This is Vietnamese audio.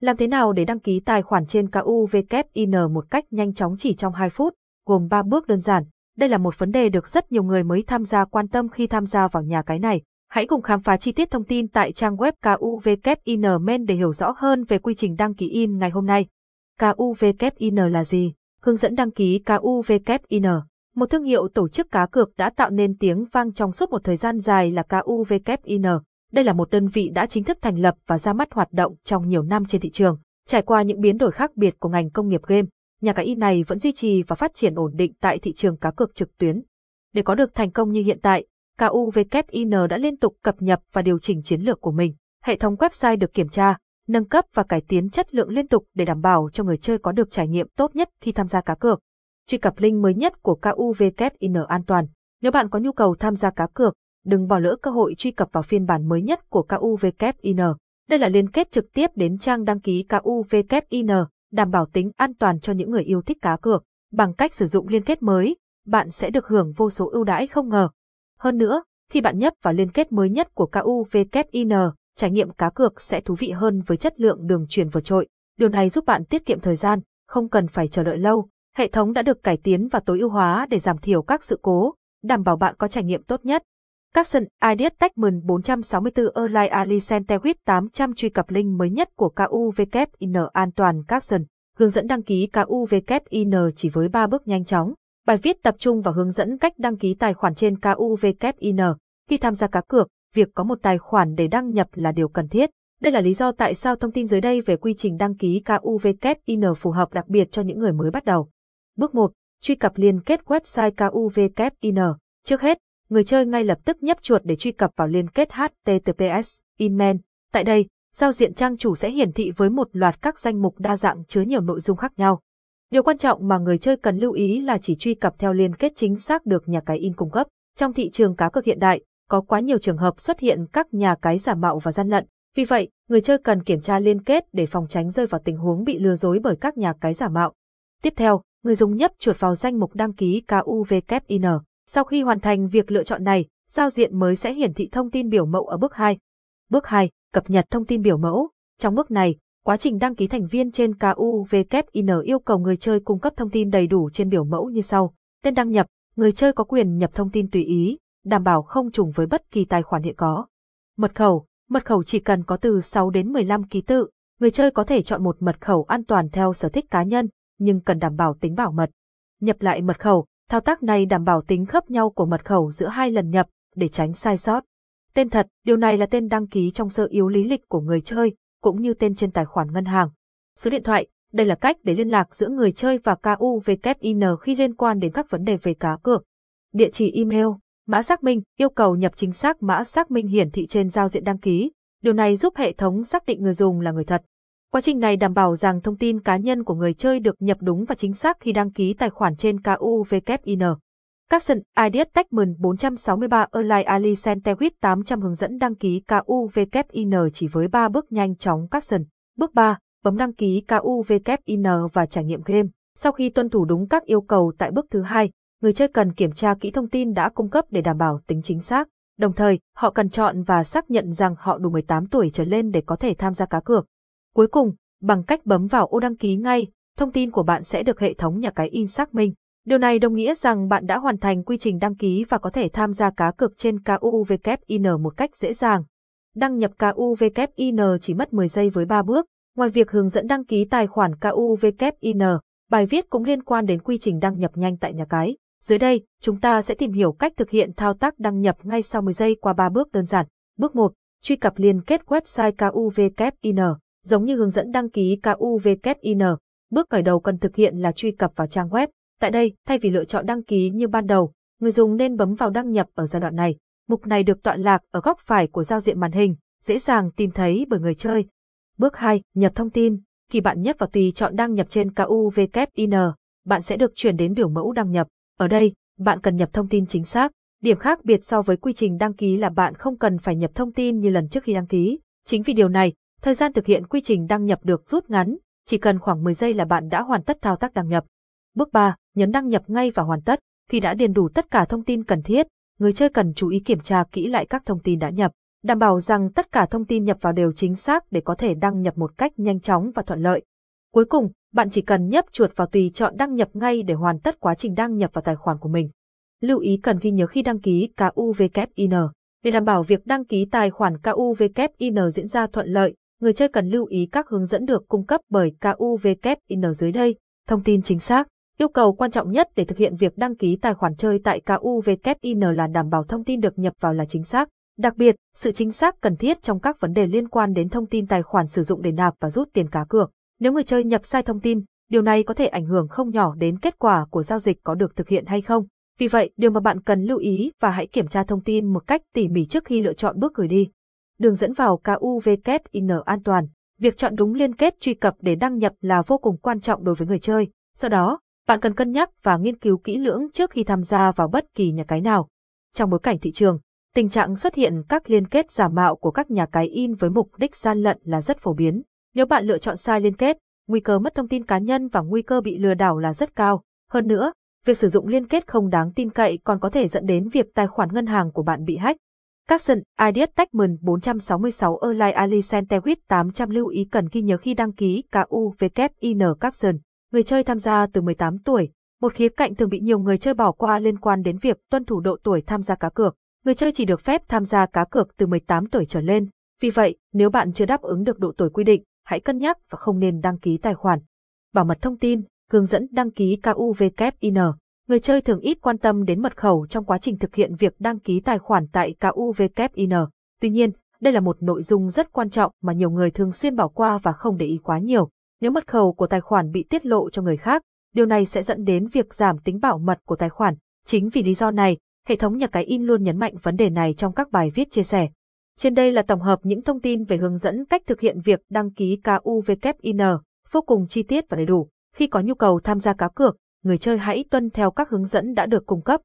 Làm thế nào để đăng ký tài khoản trên KUVKIN một cách nhanh chóng chỉ trong 2 phút, gồm 3 bước đơn giản. Đây là một vấn đề được rất nhiều người mới tham gia quan tâm khi tham gia vào nhà cái này. Hãy cùng khám phá chi tiết thông tin tại trang web KUVKIN Men để hiểu rõ hơn về quy trình đăng ký in ngày hôm nay. KUVKIN là gì? Hướng dẫn đăng ký KUVKIN. Một thương hiệu tổ chức cá cược đã tạo nên tiếng vang trong suốt một thời gian dài là KUVKIN. Đây là một đơn vị đã chính thức thành lập và ra mắt hoạt động trong nhiều năm trên thị trường. Trải qua những biến đổi khác biệt của ngành công nghiệp game, nhà cái in này vẫn duy trì và phát triển ổn định tại thị trường cá cược trực tuyến. Để có được thành công như hiện tại, KUVKIN đã liên tục cập nhật và điều chỉnh chiến lược của mình. Hệ thống website được kiểm tra, nâng cấp và cải tiến chất lượng liên tục để đảm bảo cho người chơi có được trải nghiệm tốt nhất khi tham gia cá cược. Truy cập link mới nhất của KUVKIN an toàn. Nếu bạn có nhu cầu tham gia cá cược, đừng bỏ lỡ cơ hội truy cập vào phiên bản mới nhất của KUVKIN. Đây là liên kết trực tiếp đến trang đăng ký KUVKIN, đảm bảo tính an toàn cho những người yêu thích cá cược. Bằng cách sử dụng liên kết mới, bạn sẽ được hưởng vô số ưu đãi không ngờ. Hơn nữa, khi bạn nhấp vào liên kết mới nhất của KUVKIN, trải nghiệm cá cược sẽ thú vị hơn với chất lượng đường truyền vượt trội. Điều này giúp bạn tiết kiệm thời gian, không cần phải chờ đợi lâu. Hệ thống đã được cải tiến và tối ưu hóa để giảm thiểu các sự cố, đảm bảo bạn có trải nghiệm tốt nhất. Capson Ideas Techman 464 Erlai Ali Centewit 800 truy cập link mới nhất của KUVKIN an toàn Capson. Hướng dẫn đăng ký KUVKIN chỉ với 3 bước nhanh chóng. Bài viết tập trung vào hướng dẫn cách đăng ký tài khoản trên KUVKIN. Khi tham gia cá cược, việc có một tài khoản để đăng nhập là điều cần thiết. Đây là lý do tại sao thông tin dưới đây về quy trình đăng ký KUVKIN phù hợp đặc biệt cho những người mới bắt đầu. Bước 1. Truy cập liên kết website KUVKIN. Trước hết, người chơi ngay lập tức nhấp chuột để truy cập vào liên kết HTTPS email. Tại đây, giao diện trang chủ sẽ hiển thị với một loạt các danh mục đa dạng chứa nhiều nội dung khác nhau. Điều quan trọng mà người chơi cần lưu ý là chỉ truy cập theo liên kết chính xác được nhà cái in cung cấp. Trong thị trường cá cược hiện đại, có quá nhiều trường hợp xuất hiện các nhà cái giả mạo và gian lận. Vì vậy, người chơi cần kiểm tra liên kết để phòng tránh rơi vào tình huống bị lừa dối bởi các nhà cái giả mạo. Tiếp theo, người dùng nhấp chuột vào danh mục đăng ký KUVKIN. Sau khi hoàn thành việc lựa chọn này, giao diện mới sẽ hiển thị thông tin biểu mẫu ở bước 2. Bước 2. Cập nhật thông tin biểu mẫu. Trong bước này, quá trình đăng ký thành viên trên KUVKIN yêu cầu người chơi cung cấp thông tin đầy đủ trên biểu mẫu như sau. Tên đăng nhập, người chơi có quyền nhập thông tin tùy ý, đảm bảo không trùng với bất kỳ tài khoản hiện có. Mật khẩu, mật khẩu chỉ cần có từ 6 đến 15 ký tự, người chơi có thể chọn một mật khẩu an toàn theo sở thích cá nhân, nhưng cần đảm bảo tính bảo mật. Nhập lại mật khẩu, thao tác này đảm bảo tính khớp nhau của mật khẩu giữa hai lần nhập, để tránh sai sót. Tên thật, điều này là tên đăng ký trong sơ yếu lý lịch của người chơi, cũng như tên trên tài khoản ngân hàng. Số điện thoại, đây là cách để liên lạc giữa người chơi và KUVKIN khi liên quan đến các vấn đề về cá cược. Địa chỉ email, mã xác minh, yêu cầu nhập chính xác mã xác minh hiển thị trên giao diện đăng ký. Điều này giúp hệ thống xác định người dùng là người thật. Quá trình này đảm bảo rằng thông tin cá nhân của người chơi được nhập đúng và chính xác khi đăng ký tài khoản trên KUVKIN. Capson Ideas Techman 463 Online Ali Centewit 800 hướng dẫn đăng ký KUVKIN chỉ với 3 bước nhanh chóng Capson. Bước 3, bấm đăng ký KUVKIN và trải nghiệm game. Sau khi tuân thủ đúng các yêu cầu tại bước thứ hai, người chơi cần kiểm tra kỹ thông tin đã cung cấp để đảm bảo tính chính xác. Đồng thời, họ cần chọn và xác nhận rằng họ đủ 18 tuổi trở lên để có thể tham gia cá cược. Cuối cùng, bằng cách bấm vào ô đăng ký ngay, thông tin của bạn sẽ được hệ thống nhà cái in xác minh. Điều này đồng nghĩa rằng bạn đã hoàn thành quy trình đăng ký và có thể tham gia cá cược trên KUVKIN một cách dễ dàng. Đăng nhập KUVKIN chỉ mất 10 giây với 3 bước. Ngoài việc hướng dẫn đăng ký tài khoản KUVKIN, bài viết cũng liên quan đến quy trình đăng nhập nhanh tại nhà cái. Dưới đây, chúng ta sẽ tìm hiểu cách thực hiện thao tác đăng nhập ngay sau 10 giây qua 3 bước đơn giản. Bước 1. Truy cập liên kết website KUVKIN. Giống như hướng dẫn đăng ký KUVKIN, bước khởi đầu cần thực hiện là truy cập vào trang web. Tại đây, thay vì lựa chọn đăng ký như ban đầu, người dùng nên bấm vào đăng nhập ở giai đoạn này. Mục này được tọa lạc ở góc phải của giao diện màn hình, dễ dàng tìm thấy bởi người chơi. Bước 2. Nhập thông tin. Khi bạn nhấp vào tùy chọn đăng nhập trên KUVKIN, bạn sẽ được chuyển đến biểu mẫu đăng nhập. Ở đây, bạn cần nhập thông tin chính xác. Điểm khác biệt so với quy trình đăng ký là bạn không cần phải nhập thông tin như lần trước khi đăng ký. Chính vì điều này, thời gian thực hiện quy trình đăng nhập được rút ngắn, chỉ cần khoảng 10 giây là bạn đã hoàn tất thao tác đăng nhập. Bước 3, nhấn đăng nhập ngay và hoàn tất. Khi đã điền đủ tất cả thông tin cần thiết, người chơi cần chú ý kiểm tra kỹ lại các thông tin đã nhập. đảm bảo rằng tất cả thông tin nhập vào đều chính xác để có thể đăng nhập một cách nhanh chóng và thuận lợi. Cuối cùng, bạn chỉ cần nhấp chuột vào tùy chọn đăng nhập ngay để hoàn tất quá trình đăng nhập vào tài khoản của mình. Lưu ý cần ghi nhớ khi đăng ký KUVKIN. Để đảm bảo việc đăng ký tài khoản KUVKIN diễn ra thuận lợi, người chơi cần lưu ý các hướng dẫn được cung cấp bởi KUVKIN dưới đây. Thông tin chính xác. Yêu cầu quan trọng nhất để thực hiện việc đăng ký tài khoản chơi tại KUVKIN là đảm bảo thông tin được nhập vào là chính xác. Đặc biệt, sự chính xác cần thiết trong các vấn đề liên quan đến thông tin tài khoản sử dụng để nạp và rút tiền cá cược. Nếu người chơi nhập sai thông tin, điều này có thể ảnh hưởng không nhỏ đến kết quả của giao dịch có được thực hiện hay không. Vì vậy, điều mà bạn cần lưu ý và hãy kiểm tra thông tin một cách tỉ mỉ trước khi lựa chọn bước gửi đi. Đường dẫn vào KUVKIN an toàn. Việc chọn đúng liên kết truy cập để đăng nhập là vô cùng quan trọng đối với người chơi. Do đó, bạn cần cân nhắc và nghiên cứu kỹ lưỡng trước khi tham gia vào bất kỳ nhà cái nào. Trong bối cảnh thị trường, tình trạng xuất hiện các liên kết giả mạo của các nhà cái in với mục đích gian lận là rất phổ biến. Nếu bạn lựa chọn sai liên kết, nguy cơ mất thông tin cá nhân và nguy cơ bị lừa đảo là rất cao. Hơn nữa, việc sử dụng liên kết không đáng tin cậy còn có thể dẫn đến việc tài khoản ngân hàng của bạn bị hack. Capson, Ideas Techman 466 Erlai Ali Centewit 800 lưu ý cần ghi nhớ khi đăng ký KUVKIN Capson. Người chơi tham gia từ 18 tuổi, một khía cạnh thường bị nhiều người chơi bỏ qua liên quan đến việc tuân thủ độ tuổi tham gia cá cược. Người chơi chỉ được phép tham gia cá cược từ 18 tuổi trở lên. Vì vậy, nếu bạn chưa đáp ứng được độ tuổi quy định, hãy cân nhắc và không nên đăng ký tài khoản. Bảo mật thông tin, hướng dẫn đăng ký KUVKIN. Người chơi thường ít quan tâm đến mật khẩu trong quá trình thực hiện việc đăng ký tài khoản tại KUVKIN. Tuy nhiên, đây là một nội dung rất quan trọng mà nhiều người thường xuyên bỏ qua và không để ý quá nhiều. Nếu mật khẩu của tài khoản bị tiết lộ cho người khác, điều này sẽ dẫn đến việc giảm tính bảo mật của tài khoản. Chính vì lý do này, hệ thống nhà cái in luôn nhấn mạnh vấn đề này trong các bài viết chia sẻ. Trên đây là tổng hợp những thông tin về hướng dẫn cách thực hiện việc đăng ký KUVKIN, vô cùng chi tiết và đầy đủ. Khi có nhu cầu tham gia cá cược, người chơi hãy tuân theo các hướng dẫn đã được cung cấp.